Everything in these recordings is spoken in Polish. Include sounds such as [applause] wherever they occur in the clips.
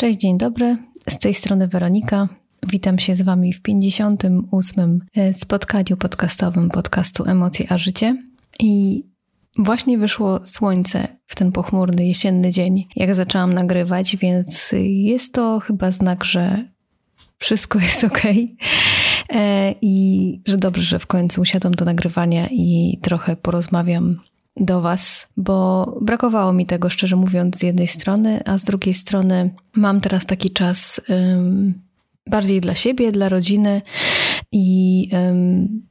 Cześć, dzień dobry. Z tej strony Weronika. Witam się z Wami w 58. E, spotkaniu podcastowym podcastu Emocje a Życie. I właśnie wyszło słońce w ten pochmurny jesienny dzień, jak zaczęłam nagrywać, więc jest to chyba znak, że wszystko [laughs] jest ok. E, I że dobrze, że w końcu usiadłam do nagrywania i trochę porozmawiam do Was, bo brakowało mi tego, szczerze mówiąc, z jednej strony, a z drugiej strony mam teraz taki czas um, bardziej dla siebie, dla rodziny i um,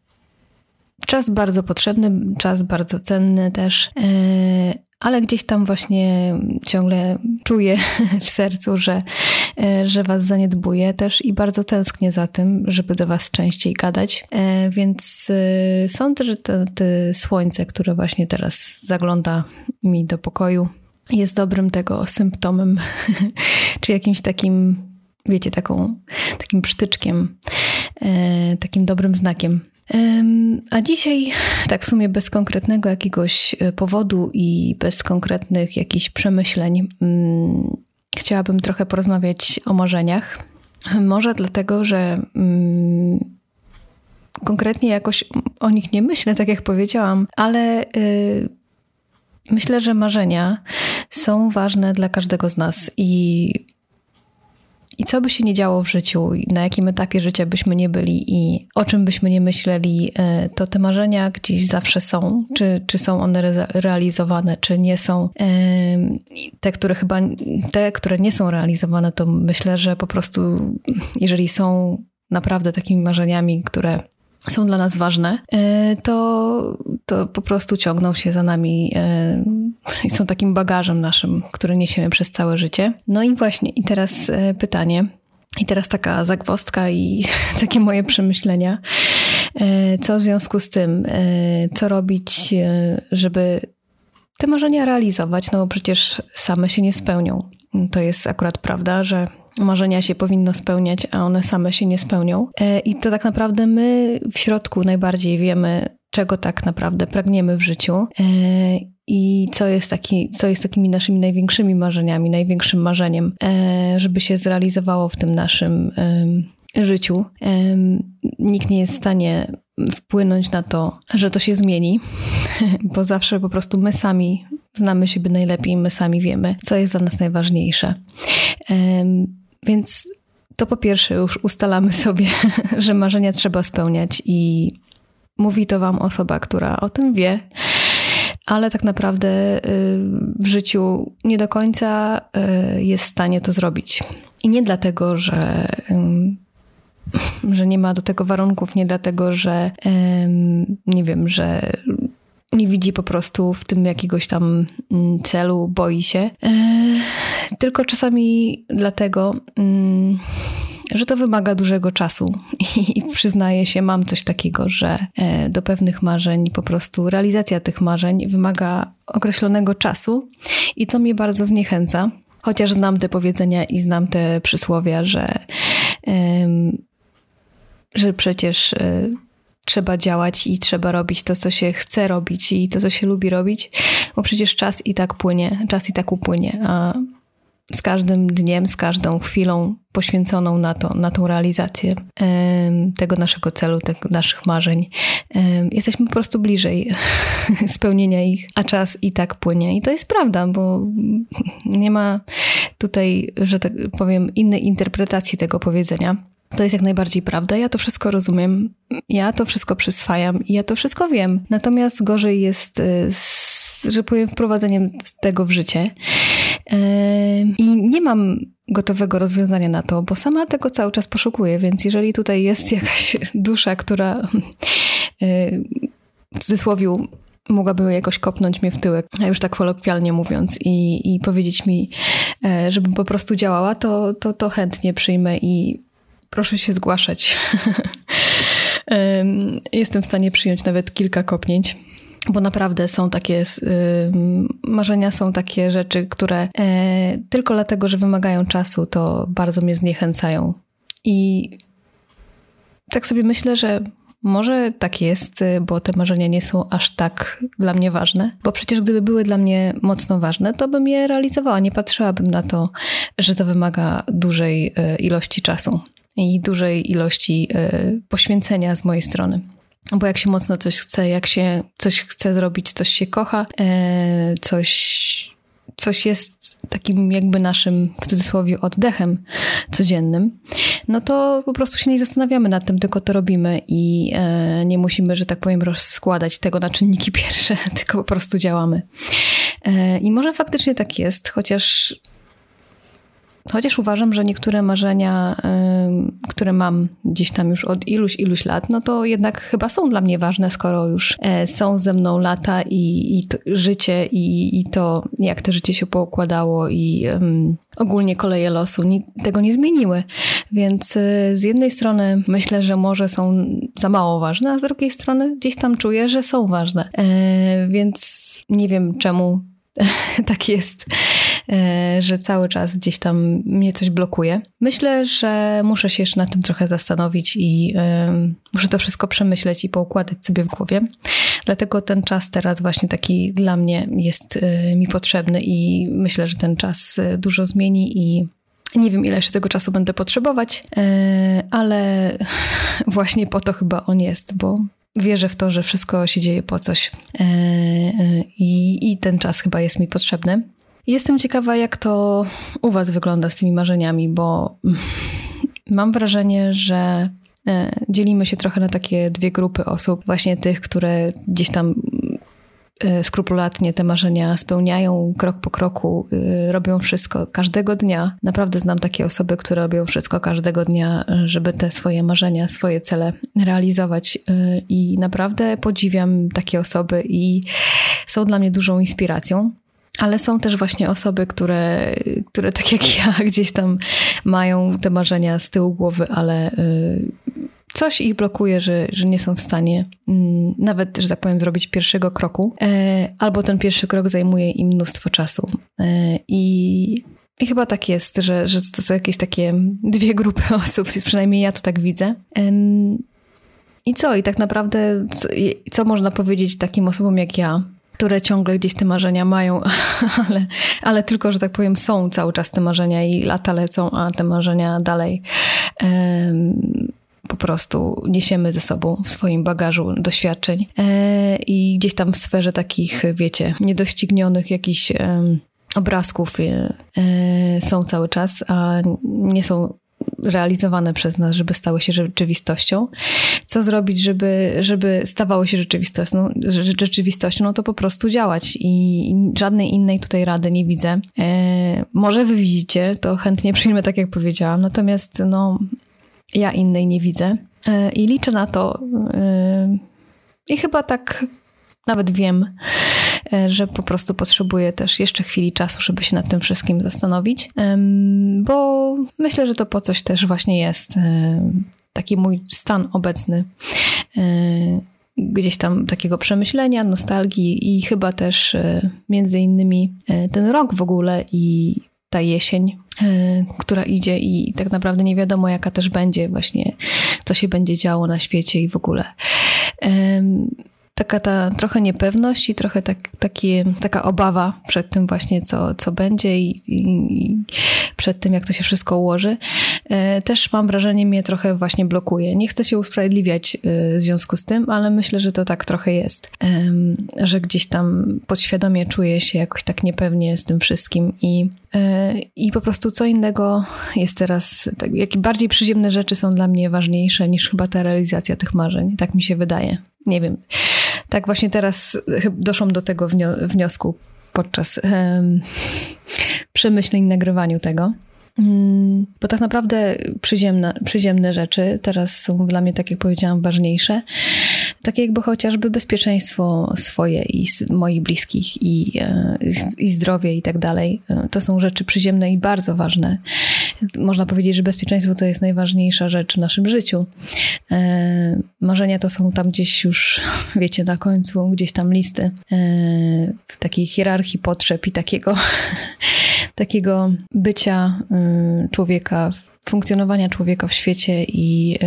czas bardzo potrzebny, czas bardzo cenny też. E, ale gdzieś tam właśnie ciągle czuję [laughs] w sercu, że, e, że Was zaniedbuję też i bardzo tęsknię za tym, żeby do Was częściej gadać. E, więc e, sądzę, że to, to słońce, które właśnie teraz zagląda mi do pokoju, jest dobrym tego symptomem, [laughs] czy jakimś takim, wiecie, taką, takim psztyczkiem, takim dobrym znakiem a dzisiaj, [laughs] tak w sumie bez konkretnego jakiegoś e, powodu i bez konkretnych jakichś przemyśleń, mm, chciałabym trochę porozmawiać o marzeniach. Może dlatego, że mm, konkretnie jakoś o nich nie myślę, tak jak powiedziałam, ale y, myślę, że marzenia są ważne dla każdego z nas i i co by się nie działo w życiu, na jakim etapie życia byśmy nie byli i o czym byśmy nie myśleli, e, to te marzenia gdzieś zawsze są. Czy, czy są one realizowane, czy nie są. Te, które chyba, te, które nie są realizowane, to myślę, że po prostu, jeżeli są naprawdę takimi marzeniami, które są dla nas ważne, e, to, to po prostu ciągną się za nami e, i są takim bagażem naszym, który niesiemy przez całe życie. No i właśnie, i teraz e, pytanie. I teraz taka zagwostka i [laughs] takie moje przemyślenia. Co w związku z tym, co robić, żeby te marzenia realizować? No bo przecież same się nie spełnią. To jest akurat prawda, że marzenia się powinno spełniać, a one same się nie spełnią. E, I to tak naprawdę my w środku najbardziej wiemy, czego tak naprawdę pragniemy w życiu e, i co jest, taki, co jest takimi naszymi największymi marzeniami, największym marzeniem, e, żeby się zrealizowało w tym naszym życiu. Nikt nie jest w stanie wpłynąć na to, że to się zmieni, [laughs] bo zawsze po prostu my sami znamy siebie najlepiej, my sami wiemy, co jest dla nas najważniejsze. Więc to po pierwsze już ustalamy sobie, [laughs] że marzenia trzeba spełniać i mówi to wam osoba, która o tym wie, ale tak naprawdę y, w życiu nie do końca y, jest w stanie to zrobić. I nie dlatego, że, [laughs] że nie ma do tego warunków, nie dlatego, że nie wiem, że nie widzi po prostu w tym jakiegoś tam mm, celu, boi się. E, tylko czasami dlatego, mm, że to wymaga dużego czasu [laughs] i przyznaję się, mam coś takiego, że e, do pewnych marzeń po prostu realizacja tych marzeń wymaga określonego czasu i to mnie bardzo zniechęca. Chociaż znam te powiedzenia i znam te przysłowia, że, że przecież e, trzeba działać i trzeba robić to, co się chce robić i to, co się lubi robić, bo przecież czas i tak płynie, czas i tak upłynie, a z każdym dniem, z każdą chwilą poświęconą na to, na tą realizację tego naszego celu, tych naszych marzeń, jesteśmy po prostu bliżej [laughs] spełnienia ich, a czas i tak płynie. I to jest prawda, bo nie ma tutaj, że tak powiem, innej interpretacji tego powiedzenia. To jest jak najbardziej prawda. Ja to wszystko rozumiem, ja to wszystko przyswajam i ja to wszystko wiem. Natomiast gorzej jest, z, że powiem, wprowadzeniem tego w życie. I nie mam gotowego rozwiązania na to, bo sama tego cały czas poszukuję, więc jeżeli tutaj jest jakaś dusza, która y, w cudzysłowie mogłaby jakoś kopnąć mnie w tyłek, już tak kolokwialnie mówiąc, i, i powiedzieć mi, e, żebym po prostu działała, to, to, to chętnie przyjmę i proszę się zgłaszać. [laughs] Jestem w stanie przyjąć nawet kilka kopnięć bo naprawdę są takie marzenia, są takie rzeczy, które e, tylko dlatego, że wymagają czasu, to bardzo mnie zniechęcają. I tak sobie myślę, że Może tak jest, bo te marzenia nie są aż tak dla mnie ważne, bo przecież gdyby były dla mnie mocno ważne, to bym je realizowała. Nie patrzyłabym na to, że to wymaga dużej e, ilości czasu i dużej ilości e, poświęcenia z mojej strony. Bo jak się mocno coś chce, jak się coś chce zrobić, coś się kocha, e, coś coś jest takim jakby naszym, w cudzysłowie, oddechem codziennym, no to po prostu się nie zastanawiamy nad tym, tylko to robimy i e, nie musimy, że tak powiem, rozkładać tego na czynniki [laughs] pierwsze, tylko po prostu działamy. I może faktycznie tak jest, chociaż Chociaż uważam, że niektóre marzenia, które mam gdzieś tam już od iluś, iluś lat, no to jednak chyba są dla mnie ważne, skoro już e, są ze mną lata i, i to, życie i, i, to, jak to życie się poukładało i um, ogólnie koleje losu ni, tego nie zmieniły. Więc e, z jednej strony myślę, że może są za mało ważne, a z drugiej strony gdzieś tam czuję, że są ważne. E, więc nie wiem czemu [laughs] tak jest, że cały czas gdzieś tam mnie coś blokuje. Myślę, że muszę się jeszcze nad tym trochę zastanowić i muszę to wszystko przemyśleć i poukładać sobie w głowie. Dlatego ten czas teraz właśnie taki dla mnie jest e, mi potrzebny i myślę, że ten czas e, dużo zmieni i nie wiem, ile jeszcze tego czasu będę potrzebować, ale [laughs] właśnie po to chyba on jest, bo wierzę w to, że wszystko się dzieje po coś e, e, i ten czas chyba jest mi potrzebny. Jestem ciekawa, jak to u Was wygląda z tymi marzeniami, bo mam wrażenie, że e, dzielimy się trochę na takie dwie grupy osób, właśnie tych, które gdzieś tam Y, skrupulatnie te marzenia spełniają krok po kroku, y, robią wszystko każdego dnia. Naprawdę znam takie osoby, które robią wszystko każdego dnia, żeby te swoje marzenia, swoje cele realizować i naprawdę podziwiam takie osoby i są dla mnie dużą inspiracją. Ale są też właśnie osoby, które, które tak jak ja [laughs] gdzieś tam mają te marzenia z tyłu głowy, ale coś ich blokuje, że, że nie są w stanie mm, nawet, że tak powiem, zrobić pierwszego kroku, e, albo ten pierwszy krok zajmuje im mnóstwo czasu. E, I i chyba tak jest, że, że to są jakieś takie dwie grupy [laughs] osób, przynajmniej ja to tak widzę. I co? I tak naprawdę, co, co, można powiedzieć takim osobom jak ja, które ciągle gdzieś te marzenia mają, [laughs] ale, ale tylko, że tak powiem, są cały czas te marzenia i lata lecą, a te marzenia dalej po prostu niesiemy ze sobą w swoim bagażu doświadczeń e, i gdzieś tam w sferze takich, wiecie, niedoścignionych jakichś obrazków e, są cały czas, a nie są realizowane przez nas, żeby stały się rzeczywistością. Co zrobić, żeby, żeby stawały się rzeczywistością? rzeczywistością? No to po prostu działać i żadnej innej tutaj rady nie widzę. E, może wy widzicie, to chętnie przyjmę, tak jak powiedziałam, natomiast no, ja innej nie widzę. E, I liczę na to. E, I chyba tak nawet wiem, że po prostu potrzebuję też jeszcze chwili czasu, żeby się nad tym wszystkim zastanowić, bo myślę, że to po coś też właśnie jest taki mój stan obecny. Gdzieś tam takiego przemyślenia, nostalgii i chyba też między innymi ten rok w ogóle i ta jesień, e, która idzie i tak naprawdę nie wiadomo, jaka też będzie właśnie, co się będzie działo na świecie i w ogóle taka ta trochę niepewność i trochę tak, takie, taka obawa przed tym właśnie, co, co będzie i, i, i, przed tym, jak to się wszystko ułoży, e, też mam wrażenie, mnie trochę właśnie blokuje. Nie chcę się usprawiedliwiać e, w związku z tym, ale myślę, że to tak trochę jest, że gdzieś tam podświadomie czuję się jakoś tak niepewnie z tym wszystkim i e, i po prostu co innego jest teraz, tak, bardziej przyziemne rzeczy są dla mnie ważniejsze niż chyba ta realizacja tych marzeń. Tak mi się wydaje. Nie wiem tak właśnie teraz doszłam do tego wniosku podczas um, [laughs] przemyśleń nagrywaniu tego. Mm, bo tak naprawdę przyziemne, przyziemne rzeczy teraz są dla mnie, tak jak powiedziałam, ważniejsze. Takie jakby chociażby bezpieczeństwo swoje i moich bliskich i, e, i zdrowie i tak dalej. E, to są rzeczy przyziemne i bardzo ważne. Można powiedzieć, że bezpieczeństwo to jest najważniejsza rzecz w naszym życiu. E, marzenia to są tam gdzieś już, [laughs] wiecie, na końcu, gdzieś tam listy w takiej hierarchii potrzeb i takiego, [laughs] takiego bycia człowieka, funkcjonowania człowieka w świecie i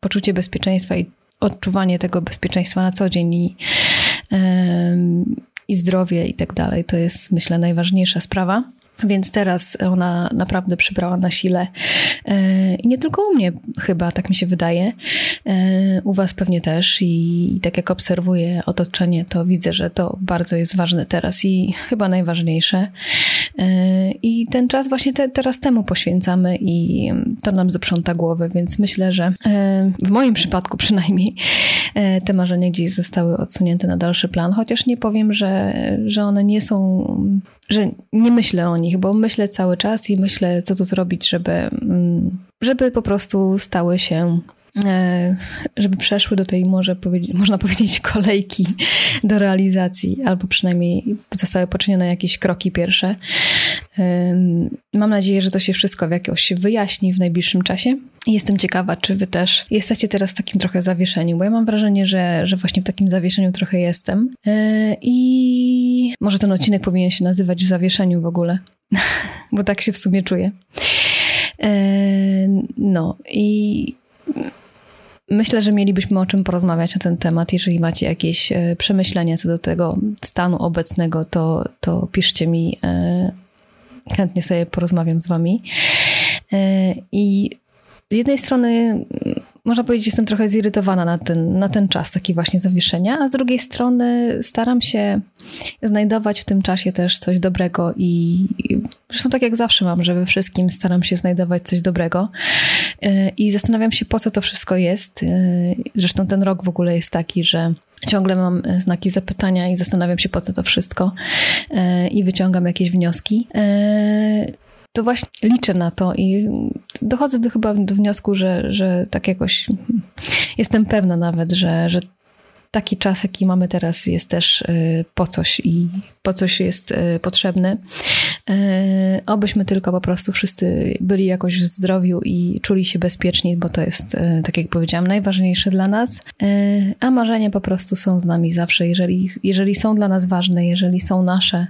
poczucie bezpieczeństwa i odczuwanie tego bezpieczeństwa na co dzień i, i zdrowie i tak dalej. To jest, myślę, najważniejsza sprawa. Więc teraz ona naprawdę przybrała na sile. E, I nie tylko u mnie chyba, tak mi się wydaje. E, u Was pewnie też. I, tak jak obserwuję otoczenie, to widzę, że to bardzo jest ważne teraz i chyba najważniejsze. E, I ten czas właśnie te, teraz temu poświęcamy i to nam zaprząta głowę, więc myślę, że w moim przypadku [laughs] przynajmniej te marzenia gdzieś zostały odsunięte na dalszy plan, chociaż nie powiem, że, że one nie są że nie myślę o nich, bo myślę cały czas i myślę, co tu zrobić, żeby, mm, żeby po prostu stały się żeby przeszły do tej, może można powiedzieć, [laughs] kolejki do realizacji, albo przynajmniej zostały poczynione jakieś kroki pierwsze. Mam nadzieję, że to się wszystko w jakoś wyjaśni w najbliższym czasie. Jestem ciekawa, czy wy też jesteście teraz w takim trochę zawieszeniu, bo ja mam wrażenie, że, że właśnie w takim zawieszeniu trochę jestem. E, I może ten odcinek powinien się nazywać w zawieszeniu w ogóle, [laughs] bo tak się w sumie czuję. E, no i Myślę, że mielibyśmy o czym porozmawiać na ten temat. Jeżeli macie jakieś e, przemyślenia co do tego stanu obecnego, to, to piszcie mi. Chętnie sobie porozmawiam z wami. I z jednej strony można powiedzieć, jestem trochę zirytowana na ten, na ten czas taki właśnie zawieszenia, a z drugiej strony staram się znajdować w tym czasie też coś dobrego i, i zresztą tak jak zawsze mam, że we wszystkim staram się znajdować coś dobrego y, i zastanawiam się, po co to wszystko jest. Y, zresztą ten rok w ogóle jest taki, że ciągle mam znaki zapytania i zastanawiam się, po co to wszystko y, i wyciągam jakieś wnioski to właśnie liczę na to i dochodzę do chyba do wniosku, że, że tak jakoś jestem pewna nawet, że, że taki czas, jaki mamy teraz, jest też y, po coś i po coś jest y, potrzebny. Y, obyśmy tylko po prostu wszyscy byli jakoś w zdrowiu i czuli się bezpieczni, bo to jest, tak jak powiedziałam, najważniejsze dla nas. A marzenia po prostu są z nami zawsze. Jeżeli, jeżeli są dla nas ważne, jeżeli są nasze,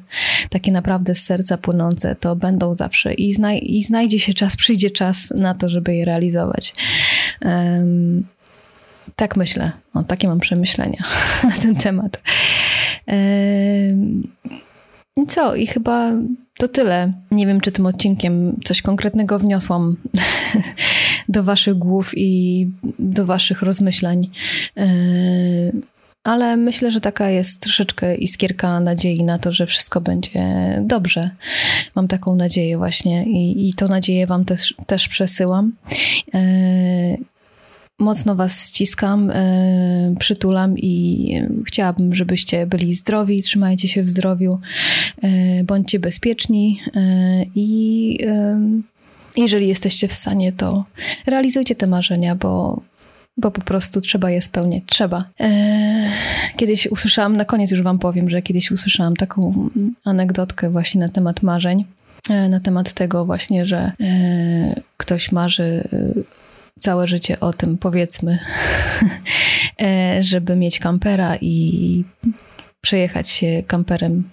takie naprawdę z serca płynące, to będą zawsze i, znaj i znajdzie się czas, przyjdzie czas na to, żeby je realizować. Tak myślę. O, takie mam przemyślenia [laughs] na ten temat. I co? I chyba to tyle. Nie wiem, czy tym odcinkiem coś konkretnego wniosłam [laughs] do Waszych głów i do Waszych rozmyślań. Ale myślę, że taka jest troszeczkę iskierka nadziei na to, że wszystko będzie dobrze. Mam taką nadzieję właśnie i, i tą nadzieję Wam też, też przesyłam. Mocno Was ściskam, e, przytulam i chciałabym, żebyście byli zdrowi, trzymajcie się w zdrowiu, e, bądźcie bezpieczni e, i jeżeli jesteście w stanie, to realizujcie te marzenia, bo, bo po prostu trzeba je spełniać. Trzeba. Kiedyś usłyszałam, na koniec już Wam powiem, że kiedyś usłyszałam taką anegdotkę właśnie na temat marzeń, na temat tego właśnie, że ktoś marzy całe życie o tym, powiedzmy, [laughs] e, żeby mieć kampera i przejechać się kamperem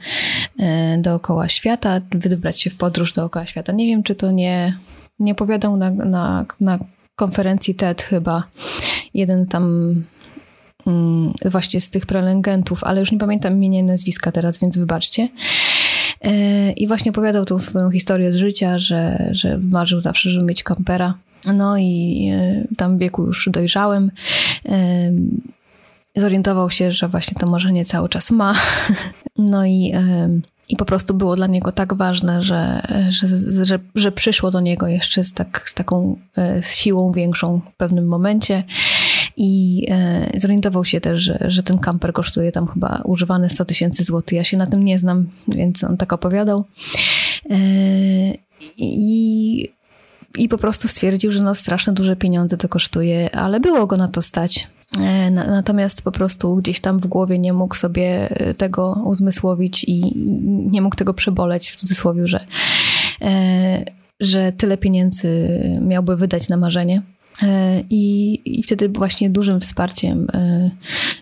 e, dookoła świata, wybrać się w podróż dookoła świata. Nie wiem, czy to nie, nie powiadał na, na, na konferencji TED chyba jeden tam mm, właśnie z tych prelegentów, ale już nie pamiętam imienia i nazwiska teraz, więc wybaczcie. E, I właśnie opowiadał tą swoją historię z życia, że, że marzył zawsze, żeby mieć kampera no i e, tam w wieku już dojrzałem e, zorientował się, że właśnie to marzenie cały czas ma. [laughs] No i, e, i po prostu było dla niego tak ważne, że, że, że, że przyszło do niego jeszcze z, tak, z taką siłą większą w pewnym momencie. I zorientował się też, że, że ten kamper kosztuje tam chyba używany 100 tysięcy złotych. Ja się na tym nie znam, więc on tak opowiadał. I i po prostu stwierdził, że no straszne duże pieniądze to kosztuje, ale było go na to stać. E, natomiast po prostu gdzieś tam w głowie nie mógł sobie e, tego uzmysłowić i nie mógł tego przeboleć, w cudzysłowie, że, e, że tyle pieniędzy miałby wydać na marzenie. I, I wtedy właśnie dużym wsparciem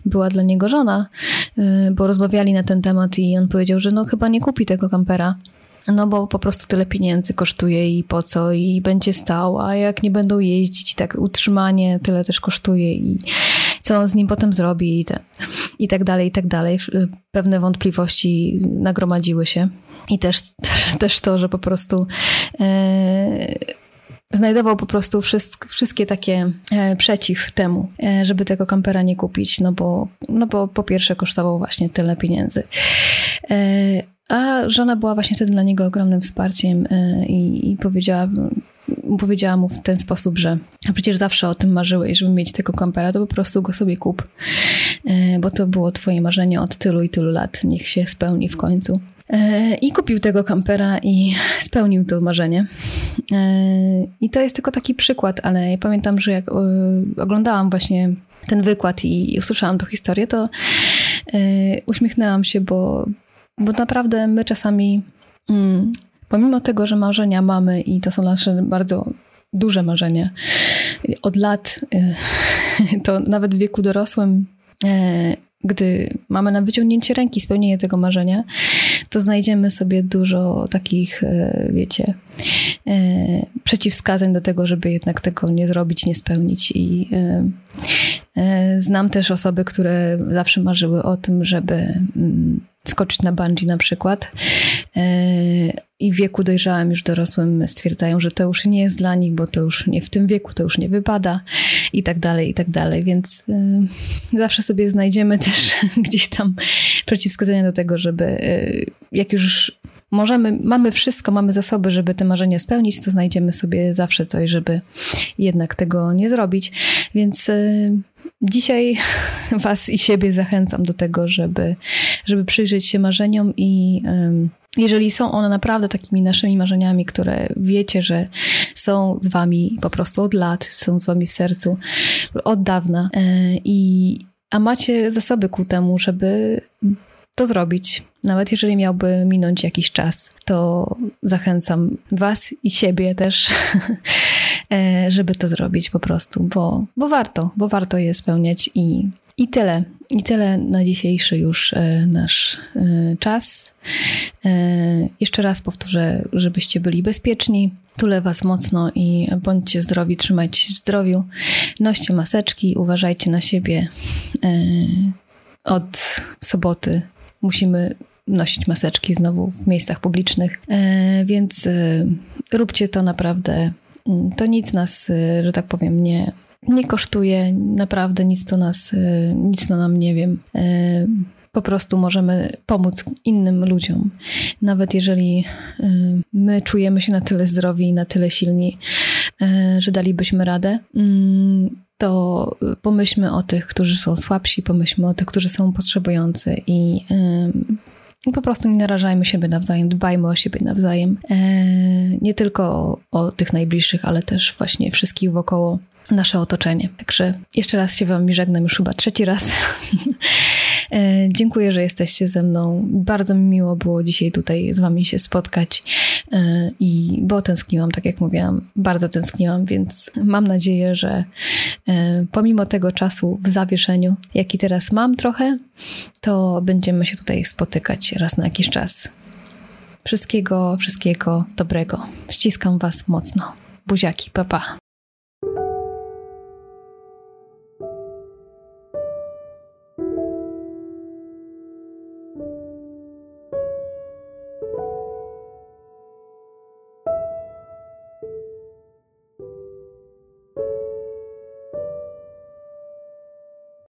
była dla niego żona, bo rozmawiali na ten temat i on powiedział, że no chyba nie kupi tego kampera. No bo po prostu tyle pieniędzy kosztuje i po co i będzie stał, a jak nie będą jeździć, tak utrzymanie tyle też kosztuje i co on z nim potem zrobi i, i tak dalej, i tak dalej. Pewne wątpliwości nagromadziły się. I też, też, też to, że po prostu e, znajdował po prostu wszystk, wszystkie takie e, przeciw temu, e, żeby tego kampera nie kupić, no bo, no bo po pierwsze kosztował właśnie tyle pieniędzy. A żona była właśnie wtedy dla niego ogromnym wsparciem e, i, i powiedziała, powiedziała mu w ten sposób, że a przecież zawsze o tym marzyłeś, żeby mieć tego kampera, to po prostu go sobie kup, e, bo to było twoje marzenie od tylu i tylu lat, niech się spełni w końcu. E, I kupił tego kampera i spełnił to marzenie. I to jest tylko taki przykład, ale ja pamiętam, że jak oglądałam właśnie ten wykład i usłyszałam tą historię, to uśmiechnęłam się, bo, bo naprawdę my czasami, mm, pomimo tego, że marzenia mamy i to są nasze bardzo duże marzenia, od lat, y, to nawet w wieku dorosłym, e, gdy mamy na wyciągnięcie ręki spełnienie tego marzenia, to znajdziemy sobie dużo takich, e, wiecie, e, przeciwwskazań do tego, żeby jednak tego nie zrobić, nie spełnić. I znam też osoby, które zawsze marzyły o tym, żeby mm, skoczyć na bungee na przykład. E, i w wieku dojrzałym, już dorosłym stwierdzają, że to już nie jest dla nich, bo to już nie w tym wieku, to już nie wypada i tak dalej, i tak dalej, więc e, zawsze sobie znajdziemy też [laughs] gdzieś tam przeciwwskazania do tego, żeby e, jak już możemy, mamy wszystko, mamy zasoby, żeby te marzenia spełnić, to znajdziemy sobie zawsze coś, żeby jednak tego nie zrobić, więc Dzisiaj [laughs] Was i siebie zachęcam do tego, żeby, żeby przyjrzeć się marzeniom i jeżeli są one naprawdę takimi naszymi marzeniami, które wiecie, że są z Wami po prostu od lat, są z Wami w sercu od dawna e, i a macie zasoby ku temu, żeby to zrobić. Nawet jeżeli miałby minąć jakiś czas, to zachęcam Was i siebie też, [laughs] e, żeby to zrobić po prostu, bo, bo warto, bo warto je spełniać i, i tyle. I tyle na dzisiejszy już e, nasz e, czas. Jeszcze raz powtórzę, żebyście byli bezpieczni. Tulę Was mocno i bądźcie zdrowi, trzymajcie się w zdrowiu. Noście maseczki, uważajcie na siebie. Od soboty musimy nosić maseczki znowu w miejscach publicznych, e, więc e, róbcie to naprawdę. Mm, to nic nas, e, że tak powiem, nie, nie kosztuje, naprawdę nic to nas, nic to nam nie wiem. Po prostu możemy pomóc innym ludziom. Nawet jeżeli my czujemy się na tyle zdrowi i na tyle silni, że dalibyśmy radę, mm, to pomyślmy o tych, którzy są słabsi, pomyślmy o tych, którzy są potrzebujący i, i po prostu nie narażajmy siebie nawzajem, dbajmy o siebie nawzajem. E, nie tylko o, o tych najbliższych, ale też właśnie wszystkich wokoło nasze otoczenie. Także jeszcze raz się Wam żegnam, już chyba trzeci raz. [laughs] E, dziękuję, że jesteście ze mną. Bardzo mi miło było dzisiaj tutaj z Wami się spotkać e, i bo tęskniłam, tak jak mówiłam, bardzo tęskniłam, więc mam nadzieję, że e, pomimo tego czasu w zawieszeniu, jaki teraz mam trochę, to będziemy się tutaj spotykać raz na jakiś czas. Wszystkiego, wszystkiego dobrego. Ściskam Was mocno. Buziaki, papa.